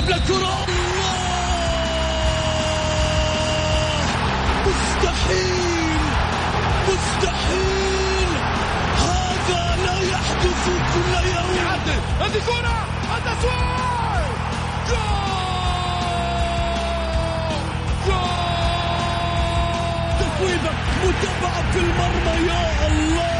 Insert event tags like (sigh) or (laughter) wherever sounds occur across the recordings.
يلعب للكرة مستحيل! مستحيل! هذا لا يحدث كل يوم. يعدل. هذه كرة التسويق تسويبة متابعة في المرمى يا الله!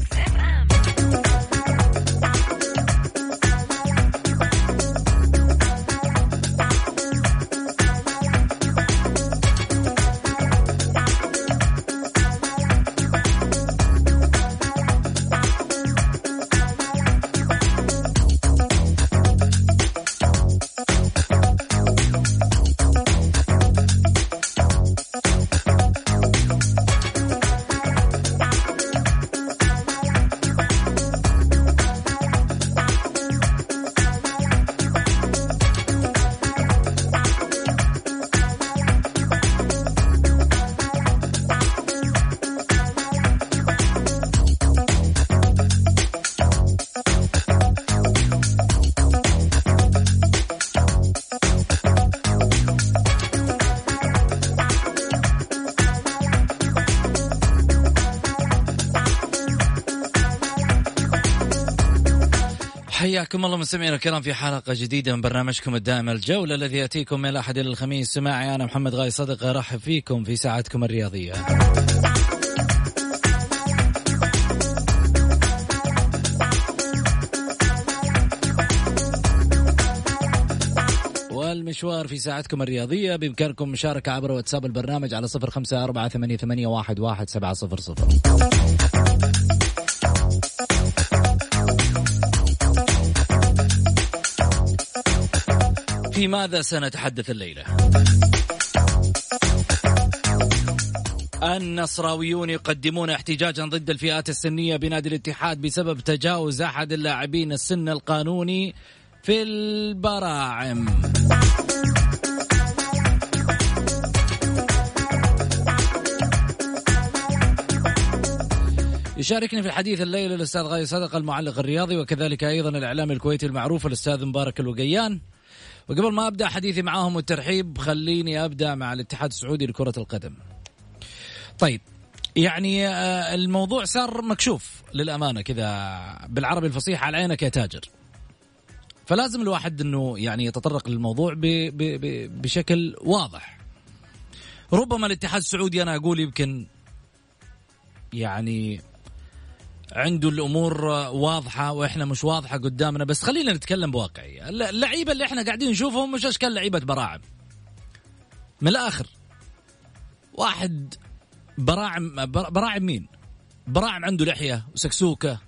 حياكم الله مستمعينا الكرام في حلقة جديدة من برنامجكم الدائم الجولة الذي يأتيكم من الأحد إلى الخميس. معي أنا محمد غاي صدقة أرحب فيكم في ساعتكم الرياضية. والمشوار في ساعتكم الرياضية بإمكانكم مشاركة عبر واتساب البرنامج على صفر خمسة أربعة ثمانية, واحد سبعة صفر صفر. في ماذا سنتحدث الليلة؟ النصراويون يقدمون احتجاجا ضد الفئات السنية بنادي الاتحاد بسبب تجاوز أحد اللاعبين السن القانوني في البراعم يشاركني في الحديث الليلة الأستاذ غاي صدقة المعلق الرياضي وكذلك أيضا الإعلام الكويتي المعروف الأستاذ مبارك الوقيان وقبل ما أبدأ حديثي معاهم والترحيب خليني أبدأ مع الاتحاد السعودي لكرة القدم. طيب يعني آه، الموضوع صار مكشوف للأمانة كذا بالعربي الفصيح على عينك يا تاجر. فلازم الواحد إنه يعني يتطرق للموضوع ب ب ب بشكل واضح. ربما الاتحاد السعودي أنا أقول يمكن يعني عنده الأمور واضحة وإحنا مش واضحة قدامنا بس خلينا نتكلم بواقعية. اللعيبة اللي إحنا قاعدين نشوفهم مش أشكال لعيبة براعم. من الآخر واحد براعم براعم مين؟ براعم عنده لحية وسكسوكة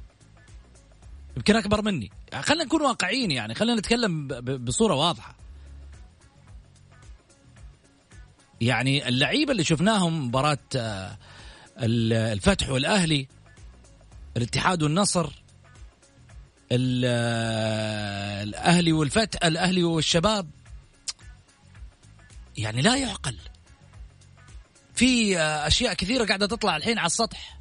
يمكن أكبر مني. خلينا نكون واقعيين يعني خلينا نتكلم بصورة واضحة. يعني اللعيبة اللي شفناهم مباراة آه، الفتح والأهلي الاتحاد والنصر الأهلي والفتح الأهلي والشباب يعني لا يعقل. في أشياء كثيرة قاعدة تطلع الحين على السطح.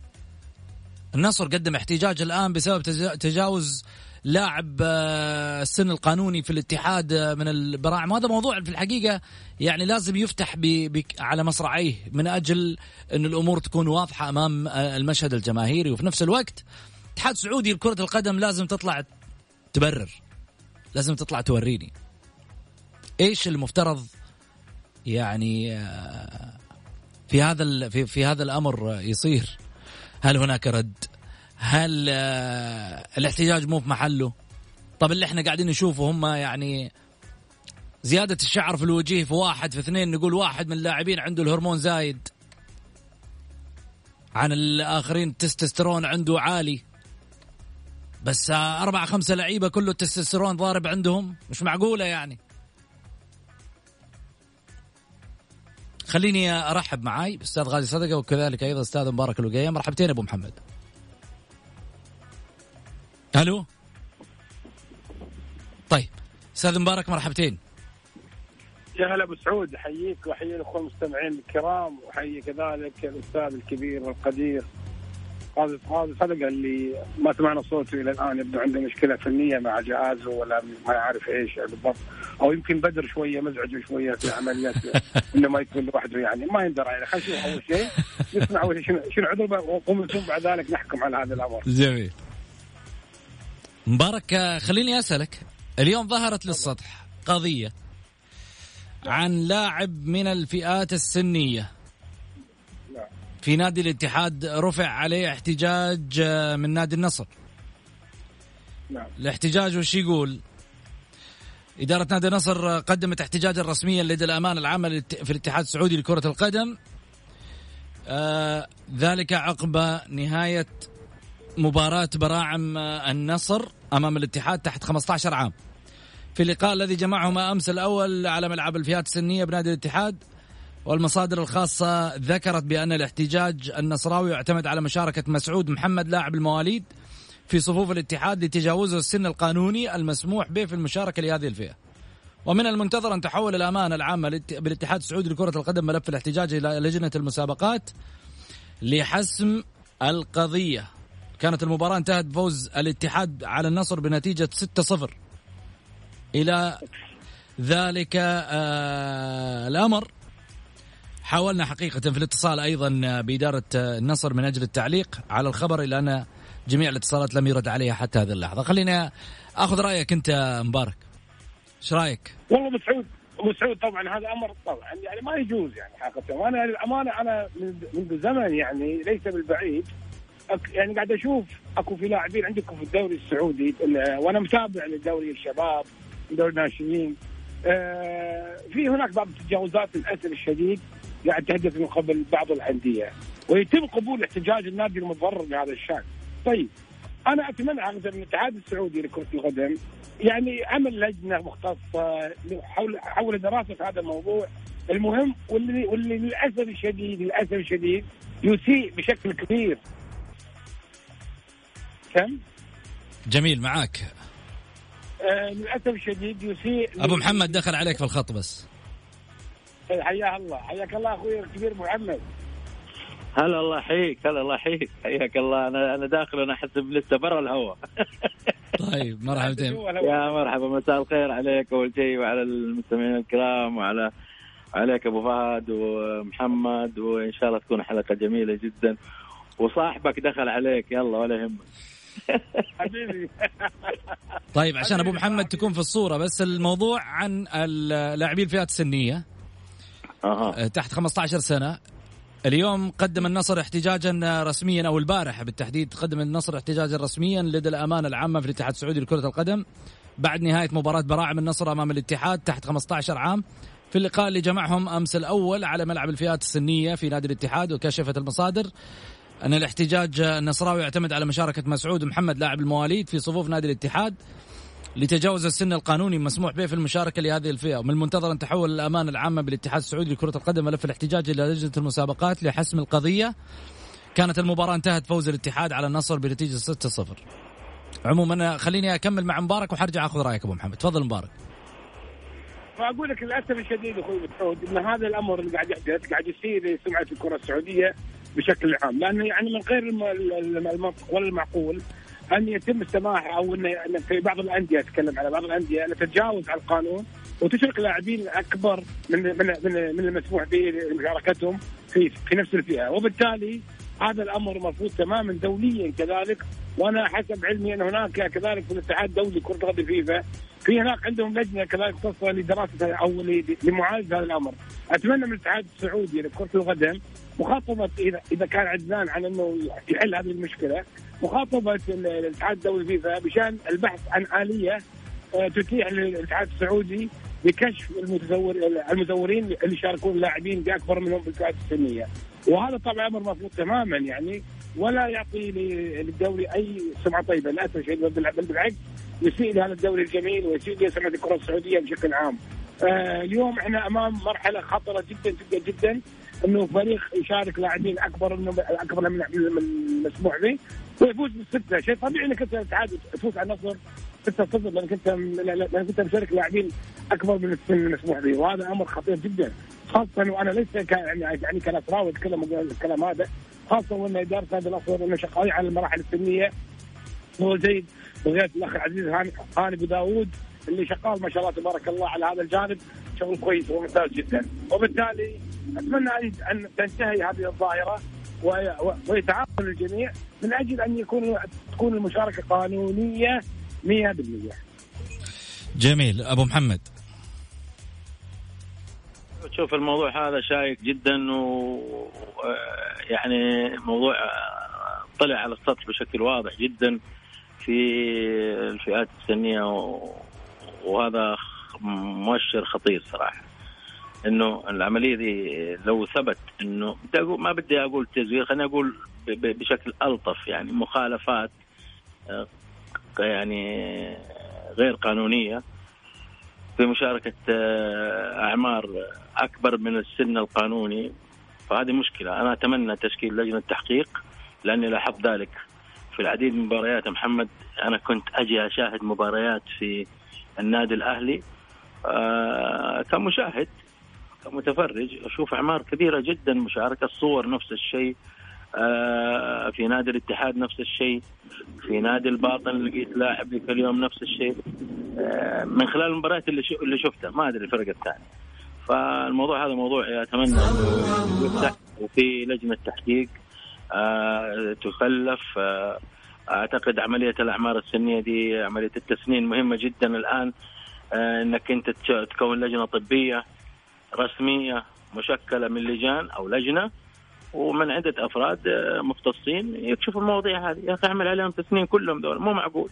النصر قدم احتجاج الآن بسبب تجاوز لاعب آه، السن القانوني في الاتحاد آه، من البراعم. هذا موضوع في الحقيقة يعني لازم يفتح بي على مصراعيه من أجل أن الأمور تكون واضحة أمام آه، المشهد الجماهيري. وفي نفس الوقت الاتحاد السعودي لكرة القدم لازم تطلع تبرر لازم تطلع توريني. إيش المفترض يعني في هذا في, في هذا الأمر يصير؟ هل هناك رد؟ هل آه، الاحتجاج مو في محله؟ طب اللي إحنا قاعدين نشوفه هم يعني زيادة الشعر في الوجه في واحد في اثنين نقول واحد من اللاعبين عنده الهرمون زايد. عن الآخرين التستوستيرون عنده عالي. بس آه، أربعة خمسة لعيبة كله التستوستيرون ضارب عندهم؟ مش معقولة يعني. خليني أرحب معاي أستاذ غازي صدقة وكذلك أيضا أستاذ مبارك الوقيم مرحبتين أبو محمد. ألو؟ طيب أستاذ مبارك مرحبتين. يا هلا أبو سعود أحييك وأحيي الأخوة المستمعين الكرام وأحيي كذلك الأستاذ الكبير القدير هذا هذا صدق اللي ما سمعنا صوته إلى الآن يبدو عنده مشكلة فنية مع جهازه ولا ما يعرف إيش بالضبط. أو يمكن بدر شوية مزعجه شوية في عمليات (laughs) إنه ما يكون لوحده يعني. ما يندرى يعني. خلينا نشوف أول شيء. نسمع أول شيء. شنو عذره؟ ومن ثم بعد ذلك نحكم على هذا الأمر. جميل. مبارك خليني أسألك. اليوم ظهرت للسطح قضية عن لاعب من الفئات السنية. في نادي الاتحاد رفع عليه احتجاج آه، من نادي النصر. نعم. الاحتجاج وش يقول؟ إدارة نادي النصر قدمت احتجاجا رسميا لدى الأمانة العامة في الاتحاد السعودي لكرة القدم. آه ذلك عقب نهاية مباراة براعم النصر أمام الاتحاد تحت 15 عام. في اللقاء الذي جمعهم أمس الأول على ملعب الفئات السنية بنادي الاتحاد والمصادر الخاصة ذكرت بأن الاحتجاج النصراوي يعتمد على مشاركة مسعود محمد لاعب المواليد في صفوف الاتحاد لتجاوزه السن القانوني المسموح به في المشاركة لهذه الفئة. ومن المنتظر أن تحول الأمانة العامة بالاتحاد السعودي لكرة القدم ملف الاحتجاج إلى لجنة المسابقات لحسم القضية. كانت المباراة انتهت بفوز الاتحاد على النصر بنتيجة 6-0 إلى ذلك آه الأمر. حاولنا حقيقة في الاتصال أيضا بإدارة النصر من أجل التعليق على الخبر إلا أن جميع الاتصالات لم يرد عليها حتى هذه اللحظة. خلينا أخذ رأيك أنت مبارك. إيش رأيك؟ والله أبو سعود أبو سعود طبعا هذا أمر طبعا يعني ما يجوز يعني حقيقة. وأنا للأمانة أنا منذ زمن يعني ليس بالبعيد يعني قاعد أشوف أكو في لاعبين عندكم في الدوري السعودي وأنا متابع للدوري الشباب دوري الناشئين آه، في هناك بعض التجاوزات للأسف الشديد قاعد تحدث من قبل بعض الأندية ويتم قبول احتجاج النادي المتضرر بهذا الشأن. طيب أنا أتمنى من الاتحاد السعودي لكرة القدم يعني عمل لجنة مختصة حول حول دراسة هذا الموضوع المهم واللي واللي للأسف الشديد للأسف الشديد يسيء بشكل كبير كم؟ جميل معاك. آه للأسف الشديد يسيء أبو محمد دخل عليك في الخط بس. حياه الله. حياك الله أخوي الكبير محمد. هلا الله يحييك. هلا الله يحييك. حياك الله. أنا أنا داخل أنا احسب لسه برا الهواء. (laughs) طيب مرحبا يا مرحبا. مساء الخير عليك أول شيء وعلى المستمعين الكرام وعلى عليك أبو فهد ومحمد وإن شاء الله تكون حلقة جميلة جدا. وصاحبك دخل عليك. يلا ولا يهمك. حبيبي. (laughs) طيب عشان أبو محمد تكون في الصورة بس الموضوع عن اللاعبين الفئات السنية. أه. تحت 15 سنة. اليوم قدم النصر احتجاجا رسميا أو البارحه بالتحديد قدم النصر احتجاجا رسميا لدى الامانه العامة في الاتحاد السعودي لكرة القدم. بعد نهاية مباراة براعم النصر أمام الاتحاد تحت 15 عام. في اللقاء اللي جمعهم أمس الأول على ملعب الفئات السنية في نادي الاتحاد وكشفت المصادر. أن الاحتجاج النصراوي يعتمد على مشاركة مسعود محمد لاعب المواليد في صفوف نادي الاتحاد لتجاوز السن القانوني مسموح به في المشاركة لهذه الفئة. ومن المنتظر أن تحول الامانه العامة بالاتحاد السعودي لكرة القدم ملف الاحتجاج إلى لجنة المسابقات لحسم القضية. كانت المباراة انتهت فوز الاتحاد على النصر بنتيجة 6-0 عموما خليني أكمل مع مبارك وحرجع أخذ رأيك أبو محمد. تفضل مبارك. فاقول لك للأسف الشديد أخوي مسعود إن هذا الأمر اللي قاعد يحدث قاعد يصير لسمعة الكرة السعودية بشكل عام. لأنه يعني من غير المنطق ولا المعقول أن يتم السماح أو ان في بعض الأندية أتكلم على بعض الأندية أن تتجاوز على القانون وتشرك لاعبين اكبر من من من, من المسموح به مشاركتهم في في نفس الفئة. وبالتالي هذا الأمر مرفوض تماما دوليا كذلك وأنا حسب علمي أن هناك كذلك في الاتحاد الدولي كره القدم فيفا في هناك عندهم لجنة كذلك مختصه لدراسه أو لمعالجة هذا الأمر. أتمنى من الاتحاد السعودي لكرة القدم مخاطبة اذا إذا كان عجزان عن إنه يحل هذه المشكلة مخاطبة الاتحاد الدولي فيفا بشأن البحث عن آلية آه، تتيح للاتحاد السعودي بكشف المتزور المزورين اللي يشاركون اللاعبين بأكبر منهم بالفئات السنية وهذا طبعا أمر مرفوض تماما يعني ولا يعطي للدوري أي سمعة طيبة للاسف الشديد بل بالعكس يسيء لهذا الدوري الجميل ويسيء لسمعه الكرة السعودية بشكل عام. آه اليوم إحنا أمام مرحلة خطرة جدا جدا جدا. إنه فريق يشارك لاعبين أكبر من أكبر من المسموح به. ويفوز بالستة. شيء طبيعي إنك أنت الاتحاد تفوز على النصر ستة صفر لأنك انت لأنك أنت مشارك لاعبين أكبر من السن المسموح به. وهذا أمر خطير جدا. خاصة وأنا ليس يعني يعني كنصراوي اتكلم الكلام هذا. خاصة وأن إدارة النادي الاصفر انه شغالين على المراحل السنية هو جيد بغيت الأخ العزيز هاني هاني أبو داوود اللي شغال ما شاء الله تبارك الله على هذا الجانب شغل كويس وممتاز جدا. وبالتالي أتمنى ان أن تنتهي هذه الظاهرة وي- ويتعاون الجميع من أجل أن يكون تكون المشاركة قانونية 100% جميل. أبو محمد. شوف الموضوع هذا شائك جدا و يعني موضوع طلع على السطح بشكل واضح جدا. في الفئات السنية وهذا مؤشر خطير صراحة. إنه العملية دي لو ثبت إنه ما بدي أقول تزوير خليني أقول بشكل ألطف يعني مخالفات آه، يعني غير قانونية في مشاركة آه، أعمار أكبر من السن القانوني. فهذه مشكلة. أنا أتمنى تشكيل لجنة تحقيق لأني لاحظت ذلك. في العديد من المباريات يا محمد. أنا كنت أجي أشاهد مباريات في النادي الأهلي آه، كمشاهد كمتفرج. أشوف أعمار كبيرة جدا مشاركة الصور نفس الشيء آه، في نادي الاتحاد نفس الشيء في نادي الباطن لقيت لاعب ذيك اليوم نفس الشيء. آه، من خلال المباريات اللي اللي شفتها ما أدري الفرق الثاني. فالموضوع هذا موضوع أتمنى إنه يفتح وفي لجنة تحقيق. تكلف آه، أعتقد عملية الأعمار السنية دي عملية التسنين مهمة جدا الآن آه، إنك أنت تكون لجنة طبية رسمية مشكلة من لجان أو لجنة ومن عدة أفراد آه، مختصين يكشفوا المواضيع هذه. يا أخي اعمل عليهم تسنين كلهم دول مو معقول.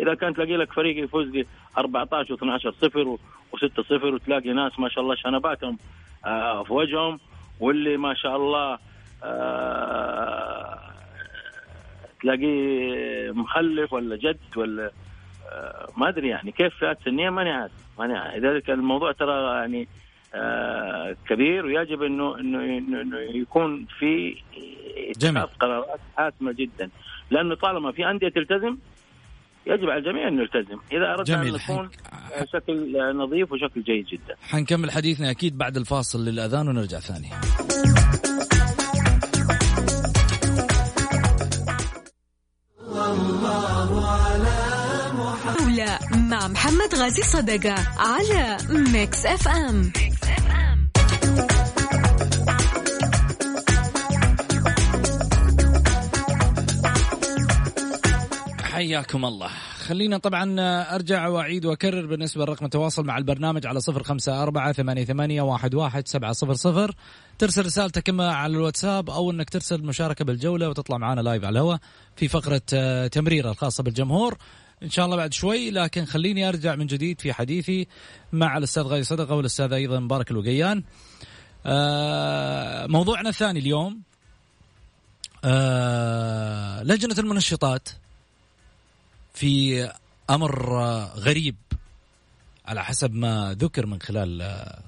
إذا كان تلاقي لك فريق يفوز ب 14 و12 صفر و6 صفر وتلاقي ناس ما شاء الله شنباتهم آه، في وجههم واللي ما شاء الله آه، تلاقيه مخلف ولا جد ولا آه، ما أدري يعني كيف فئات سنيه ماني عارف ماني عارف. لذلك الموضوع ترى يعني آه، كبير ويجب إنه إنه إنه إنه يكون في جميل. اتخاذ قرارات حاسمة جدا. لأنه طالما في أندية تلتزم يجب على الجميع إنه يلتزم. إذا أردنا أن. نكون حن- شكل نظيف وشكل جيد جدا. حنكمل حديثنا أكيد بعد الفاصل للأذان ونرجع ثاني محمد غازي صدقة على Mix FM حياكم الله. خلينا طبعا أرجع وأعيد وأكرر بالنسبة لرقم التواصل مع البرنامج على صفر خمسة أربعة ثمانية, ثمانية واحد, واحد سبعة صفر صفر. ترسل رسالتك إما على الواتساب أو إنك ترسل مشاركة بالجولة وتطلع معنا live على الهواء في فقرة آه، تمريرة الخاصة بالجمهور. إن شاء الله بعد شوي لكن خليني أرجع من جديد في حديثي مع الأستاذ غاي صدقة والأستاذ أيضا مبارك الوقيان آه، موضوعنا الثاني اليوم آه، لجنة المنشطات في أمر غريب على حسب ما ذكر من خلال آه،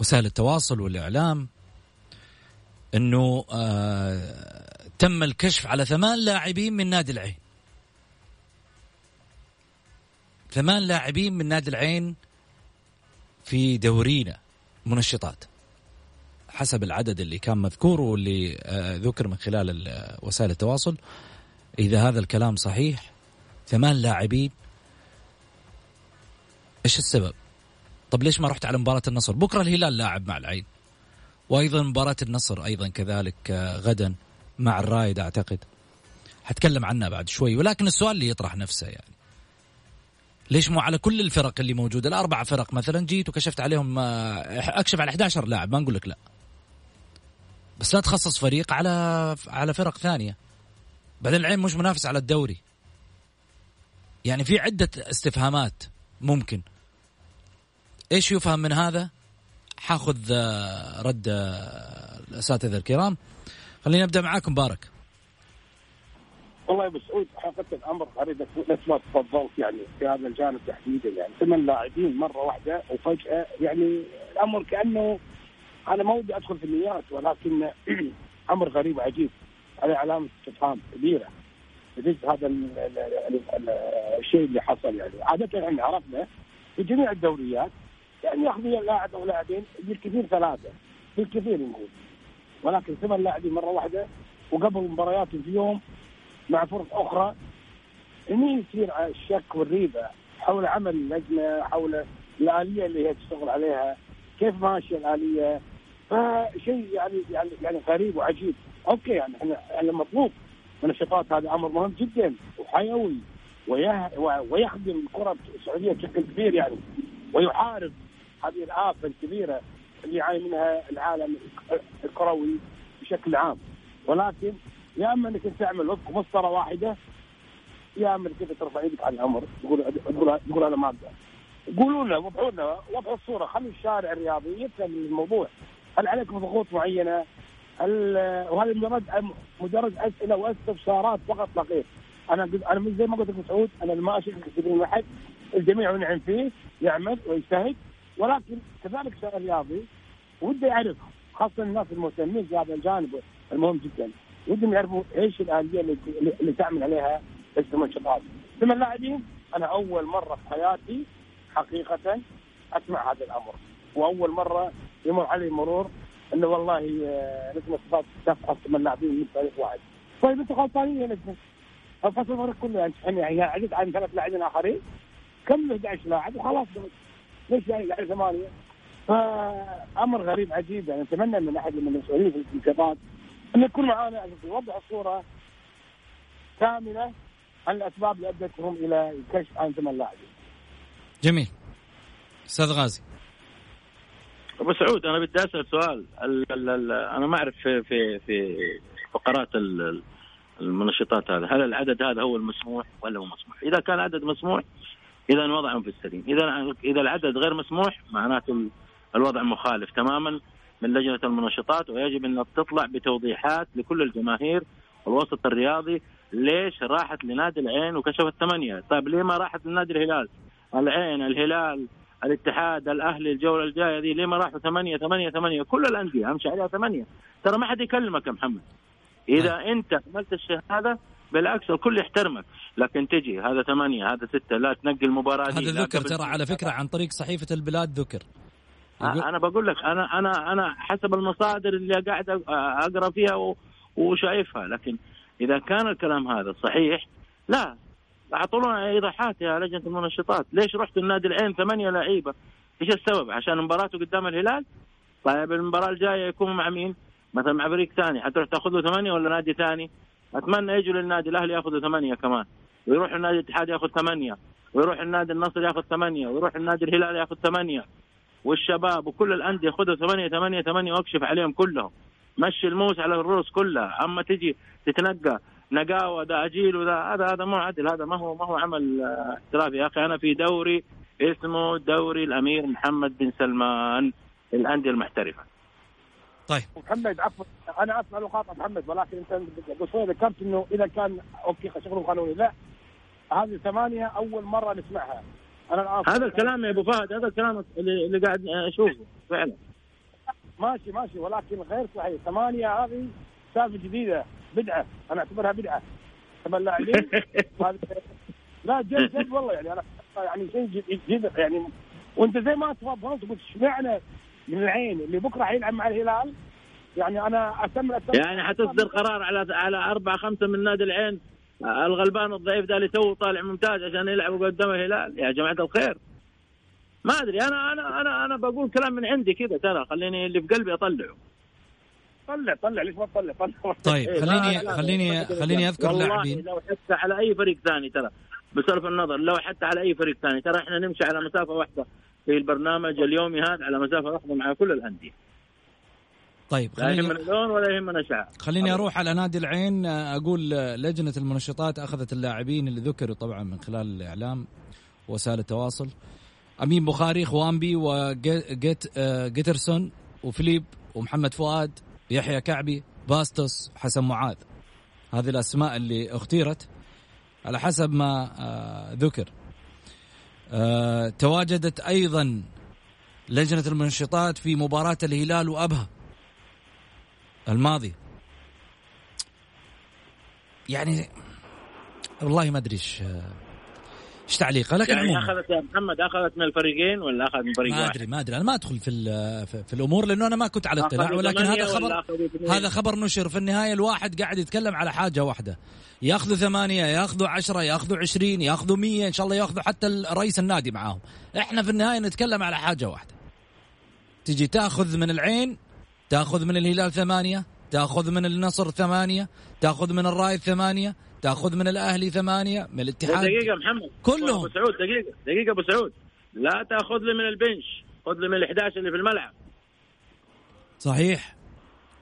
وسائل التواصل والإعلام إنه تم الكشف على ثمان لاعبين من نادي العين. ثمان لاعبين من نادي العين في دورينا منشطات حسب العدد اللي كان مذكور واللي آه، ذكر من خلال ال- آه، وسائل التواصل إذا هذا الكلام صحيح ثمان لاعبين إيش السبب؟ طب ليش ما رحت على مباراة النصر؟ بكرة الهلال لاعب مع العين. وأيضا مباراة النصر أيضا كذلك آه، غدا مع الرايد أعتقد. حتكلم عنها بعد شوي ولكن السؤال اللي يطرح نفسه يعني. ليش مو على كل الفرق اللي موجودة الأربع فرق مثلا جيت وكشفت عليهم آه، أكشف على 11 لاعب ما نقول لك لا. بس لا تخصص فريق على على فرق ثانية. بعدين العين مش منافس على الدوري. يعني في عدة استفهامات ممكن إيش يفهم من هذا؟ حاخذ آه، رد آه، الأساتذة الكرام خلينا نبدا معاكم مبارك والله يا ابو سعود حقيقه الأمر أريد نفس ما تفضلت يعني في هذا الجانب تحديدا. يعني ثمان لاعبين مرة واحدة وفجأة يعني الأمر كأنه أنا ما ودي أدخل في النيات ولكن (clears throat) أمر غريب عجيب عليه علامة استفهام كبيرة. ضد هذا ال- ال- ال- ال- الشيء اللي حصل يعني. عادة إحنا عرفنا في جميع الدوريات يعني ياخذ لاعب أو لاعبين بالكثير ثلاثة. بالكثير نقول. ولكن ثمان لاعبين مرة واحدة وقبل مباريات في يوم مع فرق أخرى هني يصير الشك والريبة حول عمل اللجنة حول الآلية اللي هي تشتغل عليها كيف ماشية الآلية؟ فشيء يعني يعني يعني غريب وعجيب. أوكي يعني إحنا إحنا مطلوب. من الشطات هذا أمر مهم جدا وحيوي ويخدم الكره السعودية بشكل كبير يعني ويحارب هذه الآفة الكبيرة اللي يعاني منها العالم الكروي بشكل عام. ولكن يا أما إنك تعمل وفق مسطرة واحدة يا أما إنك ترفع يدك عن الأمر تقول تقول أنا ما أقدر. قولوا لنا وضحوا لنا وضحوا الصورة. خلي الشارع الرياضي يفهم الموضوع. هل عليكم ضغوط معينة؟ هل وهذا مجرد مجرد أسئلة واستفسارات فقط؟ لا غير. أنا أنا زي ما قلت لك سعود أنا ما اشك تدريب واحد الجميع ينعم فيه يعمل ويجتهد. ولكن كذلك الشارع الرياضي وده يعرف خاصة الناس المهتمين في هذا الجانب المهم جدا. ودهم يعرفوا إيش الآلية اللي, تعمل عليها لجنه الشباب. ثم اللاعبين أنا أول مرة في حياتي حقيقة أسمع هذا الأمر وأول مرة يمر علي مرور إنه والله آه، لجنه الشباب تفحص ثمان لاعبين من فريق واحد. طيب أنتم غلطانين يا لجنة. الفصل الفريق كله يعني يعني عدد عن ثلاث لاعبين آخرين كملوا 11 لاعب وخلاص ليش يعني يعني ثمانية؟ فأمر غريب عجيب يعني نتمنى من أحد من المسؤولين في الانتخابات انه يكون معانا يوضح الصورة كاملة عن الأسباب اللي ادتهم إلى الكشف عن ثمان لاعبين. جميل. أستاذ غازي. أبو سعود أنا بدي أسأل سؤال. ال ال ال أنا ما أعرف في في في فقرات ال- ال- المنشطات هذا هل العدد هذا هو المسموح ولا هو مسموح؟ إذا كان عدد مسموح إذا وضعهم في السليم، اذا إذا العدد غير مسموح معناته ال- الوضع مخالف تماما. من لجنة المنشطات ويجب أن تطلع بتوضيحات لكل الجماهير والوسط الرياضي ليش راحت لنادي العين وكشفت ثمانية؟ طيب ليه ما راحت لنادي الهلال؟ العين، الهلال، الاتحاد، الأهلي الجولة الجاية دي ليه ما راحوا ثمانية ثمانية ثمانية؟ كل الأندية أمشي عليها ثمانية، ترى ما حد يكلمك يا محمد. إذا أنت عملت الشهادة بالعكس الكل يحترمك، لكن تجي هذا ثمانية هذا ستة لا تنقي المباراة دي، هذا ذكر ترى على فكرة عن طريق صحيفة البلاد ذكر يقول- أنا بقول لك أنا أنا أنا حسب المصادر اللي قاعد أقرأ فيها و- وشايفها لكن إذا كان الكلام هذا صحيح لا. أعطونا ايضاحات يا لجنه المنشطات. ليش رحتوا النادي العين ثمانية لعيبة؟ إيش السبب؟ عشان مباراته قدام الهلال؟ طيب المباراة الجاية يكون مع مين؟ مثلا مع فريق ثاني. حتروح تاخذ له ثمانية ولا نادي ثاني؟ أتمنى يجوا للنادي الأهلي يأخذوا ثمانية كمان. ويروح النادي الاتحاد يأخذ ثمانية. ويروح النادي النصر يأخذ ثمانية. ويروح النادي الهلال يأخذ ثمانية. والشباب وكل الأندية خذوا ثمانية ثمانية ثمانية وأكشف عليهم كلهم. مشي الموس على الرؤوس كلها. أما تجي تتنقى نقاوة ده أجيل وده هذا هذا مو عدل. هذا ما هو ما هو عمل آه، احترافي. يا أخي أنا في دوري اسمه دوري الأمير محمد بن سلمان للانديه المحترفة. طيب. محمد عفوا. أنا اسف على المقاطعه محمد ولكن أنت قبل شوي ذكرت إنه إذا كان أوكي شغله قانوني لا. هذه ثمانية أول مرة نسمعها. هذا الكلام يا أبو فهد هذا الكلام اللي, اللي قاعد أشوفه فعلا. ماشي ماشي ولكن غير صحيح. ثمانية هذه سالفة جديدة بدعة. أنا أعتبرها بدعة. ثمان لاعبين (laughs) هذا- لا جد جد والله يعني أنا يعني شيء جد, جد يعني وأنت زي ما تفضلت قلت اشمعنى من العين؟ اللي بكرة حيلعب مع الهلال؟ يعني أنا اسمي يعني حتصدر قرار على على أربعة خمسة من نادي العين الغلبان الضعيف ده اللي تو طالع ممتاز عشان يلعبوا قدام الهلال. يا جماعة الخير. ما أدري أنا أنا أنا أنا بقول كلام من عندي كذا ترى. خليني اللي في قلبي أطلعه. طلع طلع ليش ما تطلع؟ طلع. طيب إيه، خليني خليني خليني. أذكر لاعبين. لو حتى على أي فريق ثاني ترى بصرف النظر لو حتى على أي فريق ثاني. ترى إحنا نمشي على مسافة واحدة في البرنامج اليومي هذا على مسافة واحدة مع كل الأندية. طيب لا خليني يهمنا لون ولا يهمنا شعر. خليني أروح على نادي العين أقول لجنة المنشطات أخذت اللاعبين اللي ذكروا طبعا من خلال الإعلام وسائل التواصل. أمين بخاري خوامبي وجيت جيترسون وفيليب ومحمد فؤاد يحيى كعبي باستوس حسن معاذ. هذه الأسماء اللي اختيرت على حسب ما آه، ذكر. آه، تواجدت أيضا لجنة المنشطات في مباراة الهلال وأبها. الماضي. يعني والله ما أدري إيش إيش تعليقه لكن يعني عموما. أخذت يا محمد أخذت من الفريقين ولا أخذت من فريق ما؟ أدري ما أدري. أنا ما أدخل في في, الأمور لأنه أنا ما كنت على اطلاع ولكن هذا خبر؟ هذا خبر نشر. في النهاية الواحد قاعد يتكلم على حاجة واحدة. ياخذوا ثمانية ياخذوا عشرة ياخذوا عشرين ياخذوا مية إن شاء الله ياخذوا حتى رئيس النادي معاهم. إحنا في النهاية نتكلم على حاجة واحدة. تجي تأخذ من العين تاخذ من الهلال ثمانية تاخذ من النصر ثمانية تاخذ من الرايد ثمانية تاخذ من الأهلي ثمانية من الاتحاد. دقيقة محمد. كلهم. أبو سعود دقيقة دقيقة أبو سعود. لا تاخذ لي من البنش خذ لي من ال 11 اللي في الملعب. صحيح.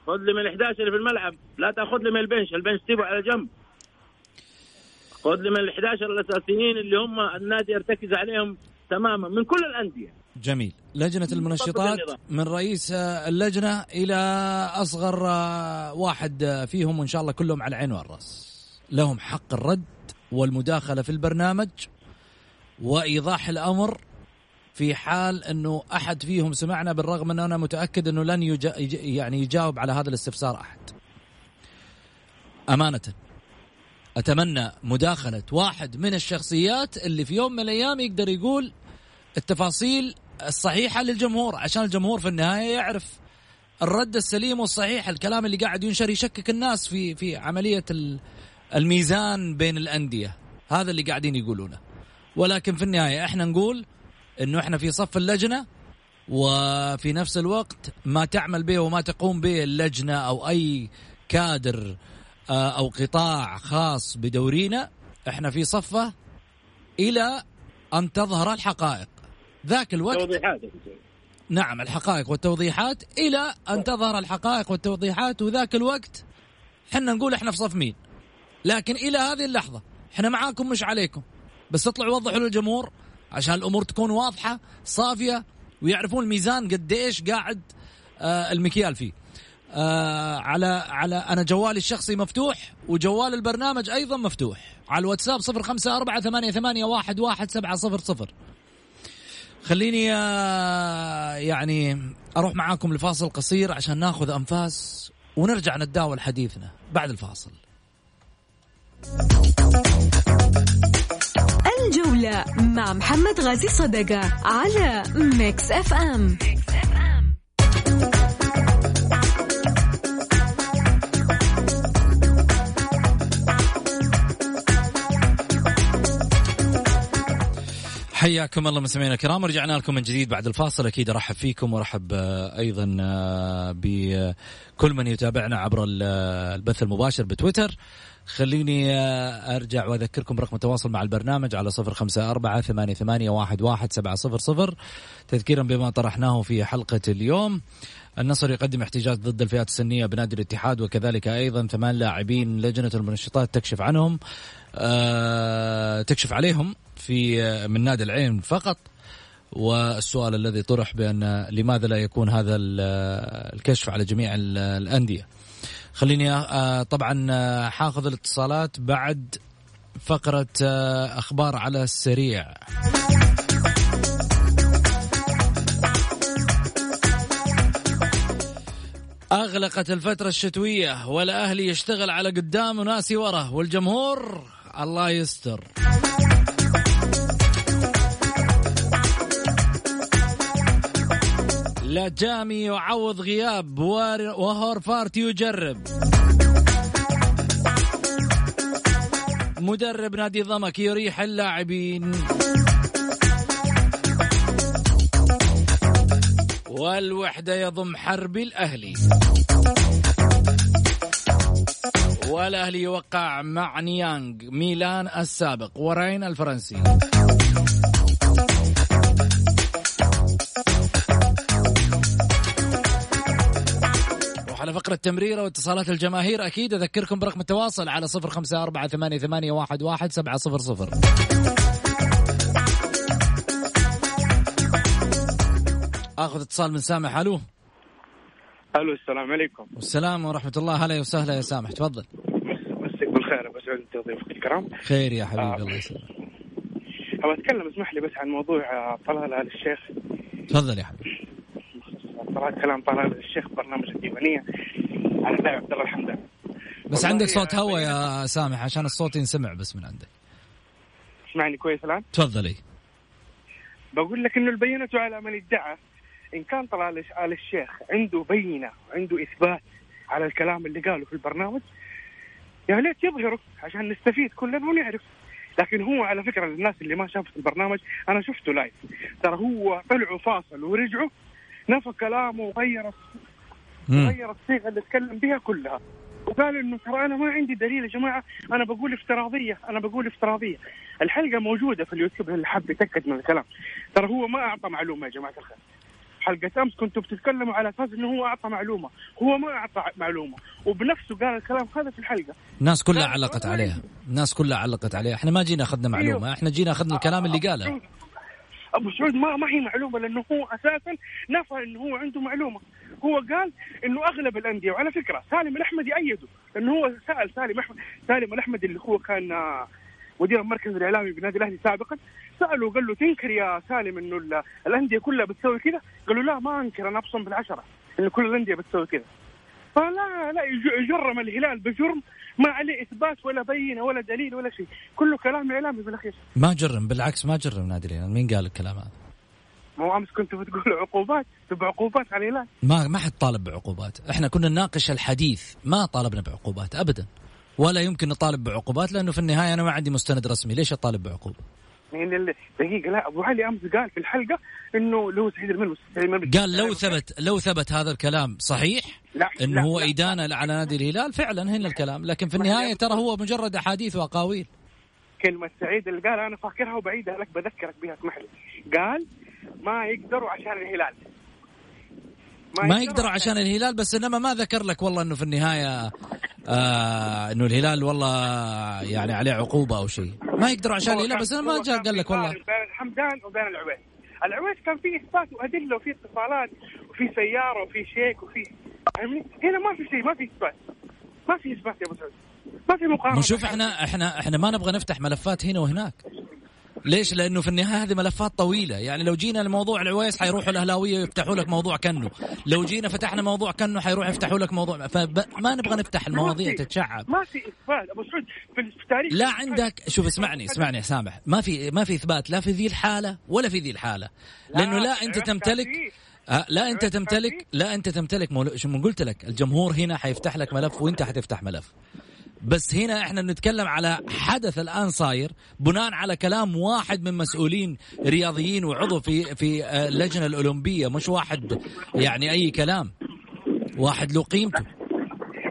خذ لي من ال 11 اللي في الملعب. لا تاخذ لي من البنش البنش سيبه على جنب. خذ لي من ال 11 الأساسيين اللي هم النادي يرتكز عليهم تماما من كل الأندية. جميل. لجنة المنشطات. من رئيس اللجنة إلى أصغر واحد فيهم وإن شاء الله كلهم على العين والرأس. لهم حق الرد والمداخلة في البرنامج وإيضاح الأمر في حال أنه أحد فيهم سمعنا بالرغم أنه أنا متأكد أنه لن يجا يج- يعني يجاوب على هذا الاستفسار أحد. أمانة أتمنى مداخلة واحد من الشخصيات اللي في يوم من الأيام يقدر يقول التفاصيل الصحيحة للجمهور عشان الجمهور في النهاية يعرف الرد السليم والصحيح الكلام اللي قاعد ينشر يشكك الناس في في عملية ال- الميزان بين الأندية. هذا اللي قاعدين يقولونه. ولكن في النهاية إحنا نقول إنه إحنا في صف اللجنة وفي نفس الوقت ما تعمل به وما تقوم به اللجنة أو أي كادر آه، أو قطاع خاص بدورينا إحنا في صفه إلى أن تظهر الحقائق. ذاك الوقت. توضيحات نعم الحقائق والتوضيحات إلى أن تظهر الحقائق والتوضيحات وذاك الوقت حنا نقول إحنا في صف مين. لكن إلى هذه اللحظة إحنا معاكم مش عليكم. بس اطلعوا وضحوا للجمهور عشان الأمور تكون واضحة صافية ويعرفون الميزان قديش قاعد آه المكيال فيه. آه على على أنا جوالي الشخصي مفتوح وجوال البرنامج أيضا مفتوح. على الواتساب صفر خمسة أربعة ثمانية, ثمانية واحد, واحد سبعة صفر صفر. خليني آه، يعني أروح معاكم لفاصل قصير عشان ناخذ أنفاس ونرجع نتداول حديثنا بعد الفاصل. الجولة مع محمد غازي صدقة على Mix FM. حياكم الله مستمعينا الكرام. ورجعنا لكم من جديد بعد الفاصل. أكيد أرحب فيكم وأرحب آه، أيضا آه، بكل من يتابعنا عبر ال- البث المباشر بتويتر. خليني آه، أرجع وأذكركم برقم التواصل مع البرنامج على صفر خمسة أربعة ثمانية, ثمانية واحد, واحد سبعة صفر صفر. تذكيرا بما طرحناه في حلقة اليوم النصر يقدم احتجاج ضد الفئات السنية بنادي الاتحاد وكذلك أيضا ثمان لاعبين لجنة المنشطات تكشف عنهم آه، تكشف عليهم. في آه، من نادي العين فقط. والسؤال الذي طرح بأن لماذا لا يكون هذا آه، الكشف على جميع ال- الأندية. خليني آه، طبعا آه، حاخذ الاتصالات بعد فقرة آه، أخبار على السريع. أغلقت الفترة الشتوية والأهلي يشتغل على قدام وناسي ورا والجمهور الله يستر. لا جامي يعوض غياب وهورفارت يجرب. مدرب نادي ضمك يريح اللاعبين. والوحدة يضم حرب الأهلي. والأهلي يوقع مع نيانغ ميلان السابق ورين الفرنسي. على فقرة تمريرة واتصالات الجماهير أكيد أذكركم برقم التواصل على صفر خمسة أربعة ثمانية, ثمانية واحد, واحد سبعة صفر صفر. آخذ اتصال من سامح ألو. ألو السلام عليكم. والسلام ورحمة الله. هلا وسهلا يا سامح تفضل. مسك بالخير سعود انت وضيوفك الكرام. خير يا حبيبي آه. الله يسلمك. أبغى أتكلم اسمح لي بس عن موضوع آه، طلال آل الشيخ. تفضل يا حبيبي. طلال كلام طلال آل الشيخ برنامج الديوانية. عبد الله الحمدان بس عندك صوت هوا يا سامح عشان الصوت ينسمع بس من عندك. اسمعني كويس الآن؟ تفضلي. بقول لك إنه البينة على من ادعى. إن كان طلع ال الشيخ عنده بينة عنده إثبات على الكلام اللي قاله في البرنامج يا ليت يظهره عشان نستفيد كلنا ونعرف. لكن هو على فكرة الناس اللي ما شافت البرنامج أنا شفته لايف ترى هو طلعوا فاصل ورجعوا نفى كلامه وغير غير الصيغة اللي تكلم بها كلها. وقال إنه ترى أنا ما عندي دليل يا جماعة. أنا بقول افتراضية. أنا بقول افتراضية. الحلقة موجودة في اليوتيوب. اللي حاب يتأكد من الكلام؟ ترى هو ما أعطى معلومة يا جماعة الخير. حلقة أمس كنتوا بتتكلموا على أساس إنه هو أعطى معلومة، هو ما أعطى معلومة، وبنفسه قال الكلام هذا في الحلقة. الناس كلها علقت عليها، الناس كلها علقت عليها، إحنا ما جينا أخذنا معلومة، أيوه. إحنا جينا أخذنا الكلام اللي قاله. أبو سعود ما ما هي معلومة لأنه هو أساسا نفى انه هو عنده معلومة هو قال إنه أغلب الأندية وعلى فكرة سالم الأحمدي أيده انه هو سأل سالم احمد سالم الأحمدي اللي هو كان مدير المركز الإعلامي بالنادي الأهلي سابقا ساله قال له تنكر يا سالم إنه الأندية كلها بتسوي كذا؟ قال له لا ما أنكر أنا أبصم بالعشرة انه كل الأندية بتسوي كذا. فلا لا يجرم الهلال بجرم ما عليه إثبات ولا بينه ولا دليل ولا شيء، كله كلام إعلامي بالاخير. ما جرم بالعكس ما جرم نادي الهلال، مين قال الكلام هذا؟ مو أمس كنت بتقول عقوبات تبع عقوبات على الهلال ما ما حد طالب بعقوبات، إحنا كنا نناقش الحديث ما طالبنا بعقوبات ابدا. ولا يمكن نطالب بعقوبات لأنه في النهاية أنا ما عندي مستند رسمي، ليش أطالب بعقوبة؟ يعني دقيقة لا أبو علي أمس قال في الحلقة إنه لو سعيد الملمس قال لو ثبت لو ثبت هذا الكلام صحيح لا إنه لا هو لا. إدانة على نادي الهلال فعلا هنا الكلام. لكن في النهاية ترى هو مجرد أحاديث وأقاويل. كلمة سعيد اللي قال أنا فاكرها وبعيدها لك بذكرك بها اسمح لي. قال ما يقدروا عشان الهلال. ما, يقدروا عشان الهلال بس إنما ما ذكر لك والله إنه في النهاية آه إنه الهلال والله يعني عليه عقوبة أو شيء. ما يقدروا عشان الهلال بس أنا ما جاء قال لك والله. بين الحمدان وبين العويس. العويس كان فيه إثبات وأدلة وفي اتصالات وفي سيارة وفي شيك وفي فاهمني؟ هنا ما في شيء ما في إثبات. ما في إثبات يا أبو سعود. ما في مقارنة. شوف إحنا إحنا إحنا ما نبغى نفتح ملفات هنا وهناك. ليش؟ لأنه في النهاية هذه ملفات طويلة، يعني لو جينا لموضوع العويس حيروحوا الأهلاوية يفتحوا لك موضوع كنو، لو جينا فتحنا موضوع كنو حيروح يفتحوا لك موضوع فما نبغى نفتح المواضيع تتشعب. ما في إثبات. أبو سعود في التاريخ لا عندك شوف اسمعني اسمعني يا سامح، ما في ما في إثبات. لا في ذي الحالة ولا في ذي الحالة، لأنه لا أنت تمتلك آه لا أنت تمتلك لا أنت تمتلك مول... شو من قلت لك الجمهور هنا حيفتح لك ملف وأنت حتفتح ملف. بس هنا إحنا بنتكلم على حدث الآن صاير بناء على كلام واحد من مسؤولين رياضيين وعضو في في اللجنة الأولمبية مش واحد يعني أي كلام. واحد له قيمته.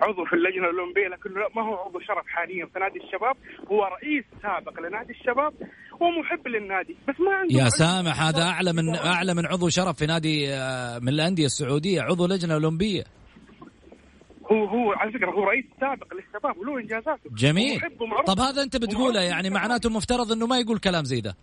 عضو في اللجنة الأولمبية لكنه ما هو عضو شرف حاليا في نادي الشباب هو رئيس سابق لنادي الشباب ومحب للنادي. بس ما عنده يا سامح هذا أعلى من أعلى من عضو شرف في نادي من الأندية السعودية عضو لجنة أولمبية. هو هو على فكرة هو رئيس سابق للشباب وله إنجازاته. جميل. طب هذا أنت بتقوله يعني معناته مفترض إنه ما يقول كلام زي ده.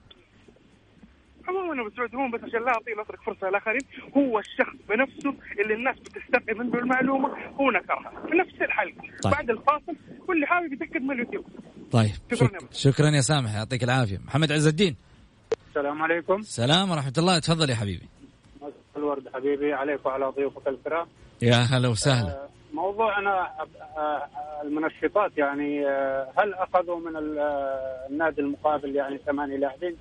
عموما ابو سعود هو بس عشان لا اعطيه نترك فرصة للاخرين هو الشخص بنفسه اللي الناس بتستقي منه المعلومة هو نكرها. في نفس الحلقة. طيب. بعد الفاصل واللي حابب يتأكد من اليوتيوب. طيب شكرا, شك... شكرا يا سامح يعطيك العافية. محمد عز الدين. السلام عليكم. السلام ورحمة الله. تفضل يا حبيبي. الورد حبيبي. عليك وعلى ضيوفك الكرام. يا هلا وسهلا. آه موضوعنا المنشطات يعني هل أخذوا من النادي المقابل يعني ثمانية لاعبين؟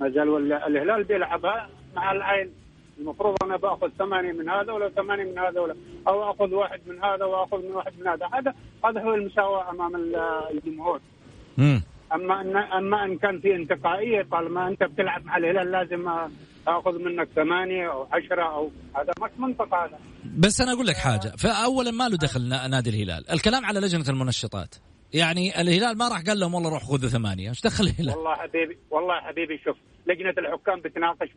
ما زال الهلال بيلعبها مع العين. المفروض أنا بأخذ ثمانية من هذا ولا ثمانية من هذا ولا أو أخذ واحد من هذا وأخذ من واحد من هذا. هذا هذا هو المساواة أمام الجمهور. أما ان أما إن كان في انتقائية طالما أنت بتلعب مع الهلال لازم اخذ منك ثمانية أو عشرة أو هذا مش منطق هذا. بس أنا أقول لك حاجة. فاولا ما له دخل نادي الهلال. الكلام على لجنة المنشطات. يعني الهلال ما راح قال لهم والله روح خذوا ثمانية. إيش دخل الهلال؟ والله حبيبي والله حبيبي شوف لجنة الحكام بتناقش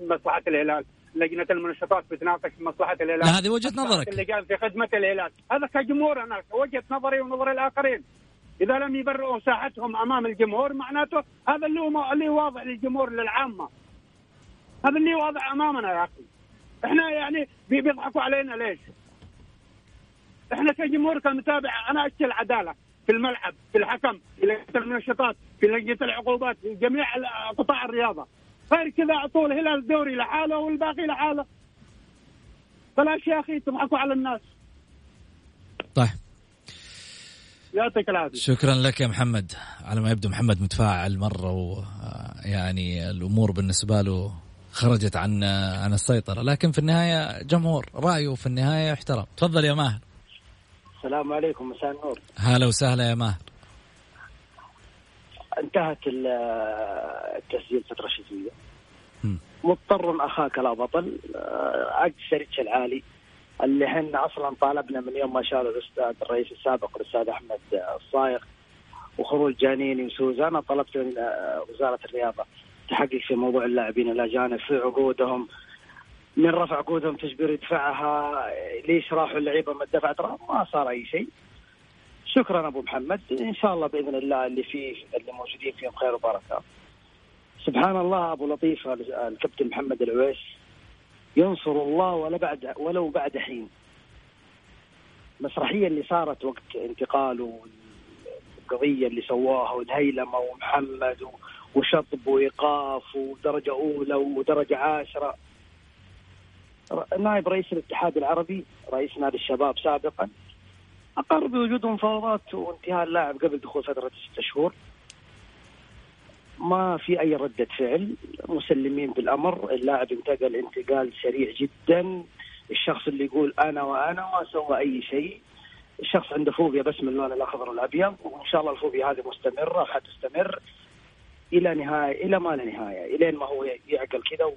بمصلحه الهلال. لجنة المنشطات بتناقش بمصلحه الهلال. لا هذه وجهة نظرك. اللجان في خدمة الهلال. هذا كجمهور أنا وجهة نظري ونظر الآخرين. إذا لم يبرئوا ساحتهم أمام الجمهور معناته هذا اللي هو اللي واضح للجمهور للعامة. هذا اللي واضح أمامنا يا أخي. إحنا يعني بيضحكوا علينا ليش؟ إحنا كجمهور كمتابع أنا اشتي العدالة في الملعب في الحكم في لجنة المنشطات في لجنة العقوبات في جميع قطاع الرياضة. غير كذا اعطوا الهلال الدوري لحاله والباقي لحاله. فلاش يا أخي تضحكوا على الناس. طيب. يعطيك العافية. شكرا لك يا محمد. على ما يبدو محمد متفاعل مرة ويعني الأمور بالنسبة له خرجت عن عن السيطرة. لكن في النهاية جمهور رأيه في النهاية يحترم. تفضل يا ماهر. السلام عليكم مساء النور. هلا وسهلا يا ماهر. انتهت التسجيل فترة شتوية. مضطر أخاك لا بطل آه، عقد شريك العالي. اللي إحنا أصلا طالبنا من يوم ما شالوا الأستاذ الرئيس السابق الأستاذ أحمد الصايغ وخروج جانيني وسوزا أنا طلبت من آه، وزارة الرياضة تحقق في موضوع اللاعبين الأجانب في عقودهم من رفع عقودهم تجبير يدفعها ليش راحوا اللعيبة ما دفعت؟ ما صار أي شيء. شكرا أبو محمد. إن شاء الله بإذن الله اللي فيه اللي موجودين فيهم خير وبركة. سبحان الله أبو لطيف الكابتن محمد العويس. ينصر الله ولا بعد ولو بعد حين. المسرحيه اللي صارت وقت انتقاله القضية اللي سواها والهيلمة ومحمد وشطب وإيقاف ودرجة أولى ودرجة عاشرة. نائب رئيس الاتحاد العربي رئيس نادي الشباب سابقا أقر بوجود مفاوضات وانتهاء اللاعب قبل دخول فترة ست شهور. ما في أي ردة فعل. مسلمين بالأمر. اللاعب انتقل انتقال سريع جدا. الشخص اللي يقول أنا وأنا ما سوى أي شيء. الشخص عنده فوبيا بس من اللون الأخضر والأبيض. وإن شاء الله الفوبيا هذه مستمرة وحتستمر إلى نهاية إلى ما لا نهاية إلين ما هو يعقل كذا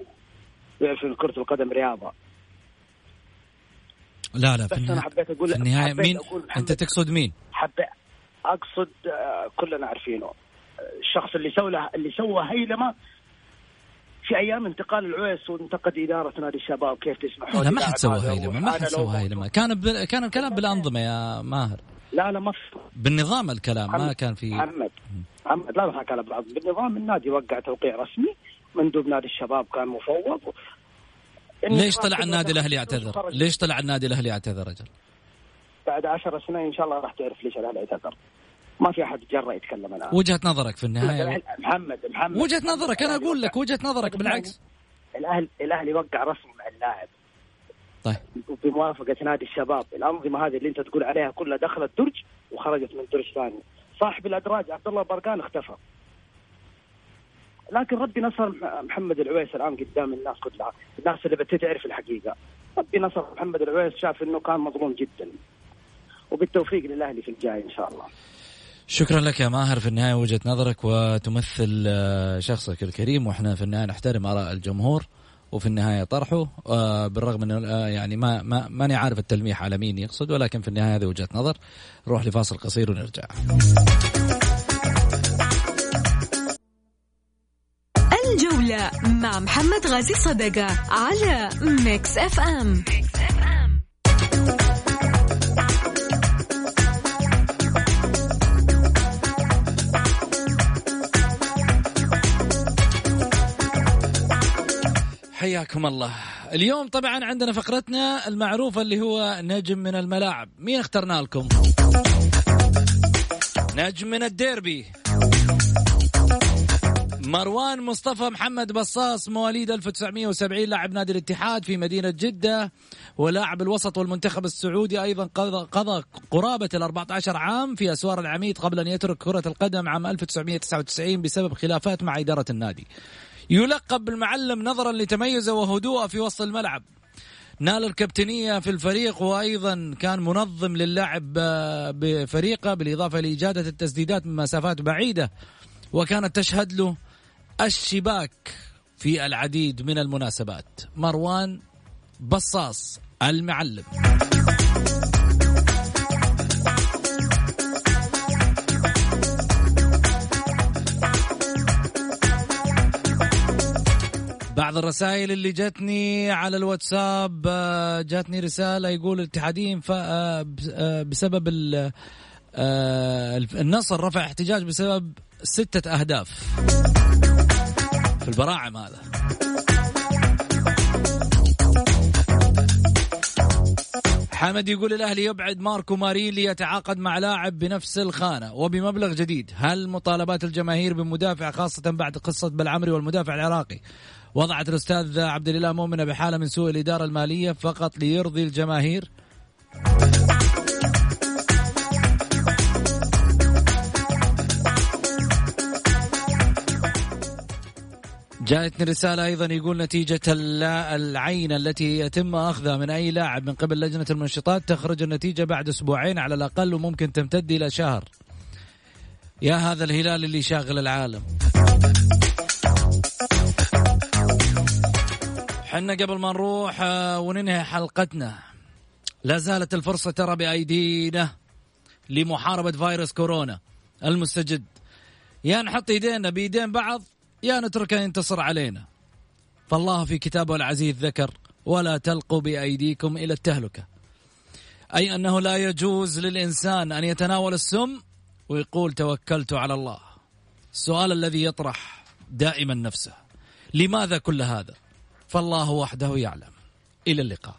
ويعرف ان كرة القدم رياضة. لا لا في النهاية, حبيت أقول في النهاية مين؟ أقول أنت تقصد مين؟ حبيت أقصد آه، كلنا عارفينه. الشخص اللي سوى اللي سوى هيلمة في أيام انتقال العويس وانتقد اداره نادي الشباب كيف تسمحوا لا ما حد سوى هيلمه ما حد سوى هيلمه. كان ب... كان الكلام بالأنظمة يا ماهر. لا لا ما في. بالنظام الكلام ما كان في محمد محمد لا ما كان بالنظام النادي وقع توقيع رسمي مندوب نادي الشباب كان مفوض. ليش طلع النادي الأهلي يعتذر؟ ليش طلع النادي الأهلي يعتذر رجل؟ بعد عشر سنين إن شاء الله راح تعرف ليش الأهلي اعتذر. ما في أحد جرى يتكلم الآن. وجهة نظرك في النهاية محمد محمد وجهة نظرك أنا أقول لك وجهة نظرك بالعكس. الاهلي الاهلي وقع رسمي مع اللاعب. طيب بموافقة نادي الشباب، الأنظمة هذه اللي أنت تقول عليها كلها دخلت درج وخرجت من درج ثاني. صاحب الأدراج عبد الله برقان اختفى. لكن ربي نصر محمد العويس الآن قدام الناس كلها الناس اللي بدأت تعرف الحقيقة ربي نصر محمد العويس شاف إنه كان مظلوم جدا وبالتوفيق للأهلي في الجاي إن شاء الله شكرا لك يا ماهر. في النهاية وجهة نظرك وتمثل آه، شخصك الكريم وإحنا في النهاية نحترم آراء الجمهور وفي النهاية طرحه آه، بالرغم من آه، يعني ما ما ماني عارف التلميح على مين يقصد ولكن في النهاية هذه وجهة نظر. نروح لفاصل قصير ونرجع. الجولة مع محمد غازي صدقة على Mix FM حياكم الله. اليوم طبعا عندنا فقرتنا المعروفة اللي هو نجم من الملاعب. مين اخترنا لكم؟ نجم من الديربي. مروان مصطفى محمد بصاص مواليد 1970 لاعب نادي الاتحاد في مدينة جدة ولاعب الوسط والمنتخب السعودي أيضا قضى قرابة ال 14 عام في أسوار العميد قبل أن يترك كرة القدم عام 1999 بسبب خلافات مع إدارة النادي. يلقب بالمعلم نظرا لتميزه وهدوءه في وسط الملعب. نال الكابتنية في الفريق وأيضا كان منظم للعب بفريقه بالإضافة لإجادة التسديدات من مسافات بعيدة وكانت تشهد له الشباك في العديد من المناسبات. مروان بصاص المعلم. بعض الرسائل اللي جتني على الواتساب آه، جاتني رسالة يقول الاتحاديين آه، آه، بسبب النصر رفع احتجاج بسبب ستة أهداف في البراعم هذا. حمد يقول الأهلي يبعد ماركو مارين ليتعاقد مع لاعب بنفس الخانة وبمبلغ جديد، هل مطالبات الجماهير بمدافع خاصة بعد قصة بالعمري والمدافع العراقي؟ وضعت الأستاذ عبد الإله مؤمنة بحالة من سوء الإدارة المالية فقط ليرضي الجماهير. جاءتني رسالة أيضا يقول نتيجة العين التي يتم أخذها من أي لاعب من قبل لجنة المنشطات تخرج النتيجة بعد أسبوعين على الأقل وممكن تمتد إلى شهر. يا هذا الهلال اللي شاغل العالم. حنا قبل ما نروح آه، وننهي حلقتنا. لا زالت الفرصة ترى بأيدينا لمحاربة فيروس كورونا المستجد. يا نحط إيدينا بإيدين بعض يا نتركه ينتصر علينا. فالله في كتابه العزيز ذكر ولا تلقوا بأيديكم إلى التهلكة. أي أنه لا يجوز للإنسان أن يتناول السم ويقول توكلت على الله. السؤال الذي يطرح دائما نفسه لماذا كل هذا؟ فالله وحده يعلم. إلى اللقاء.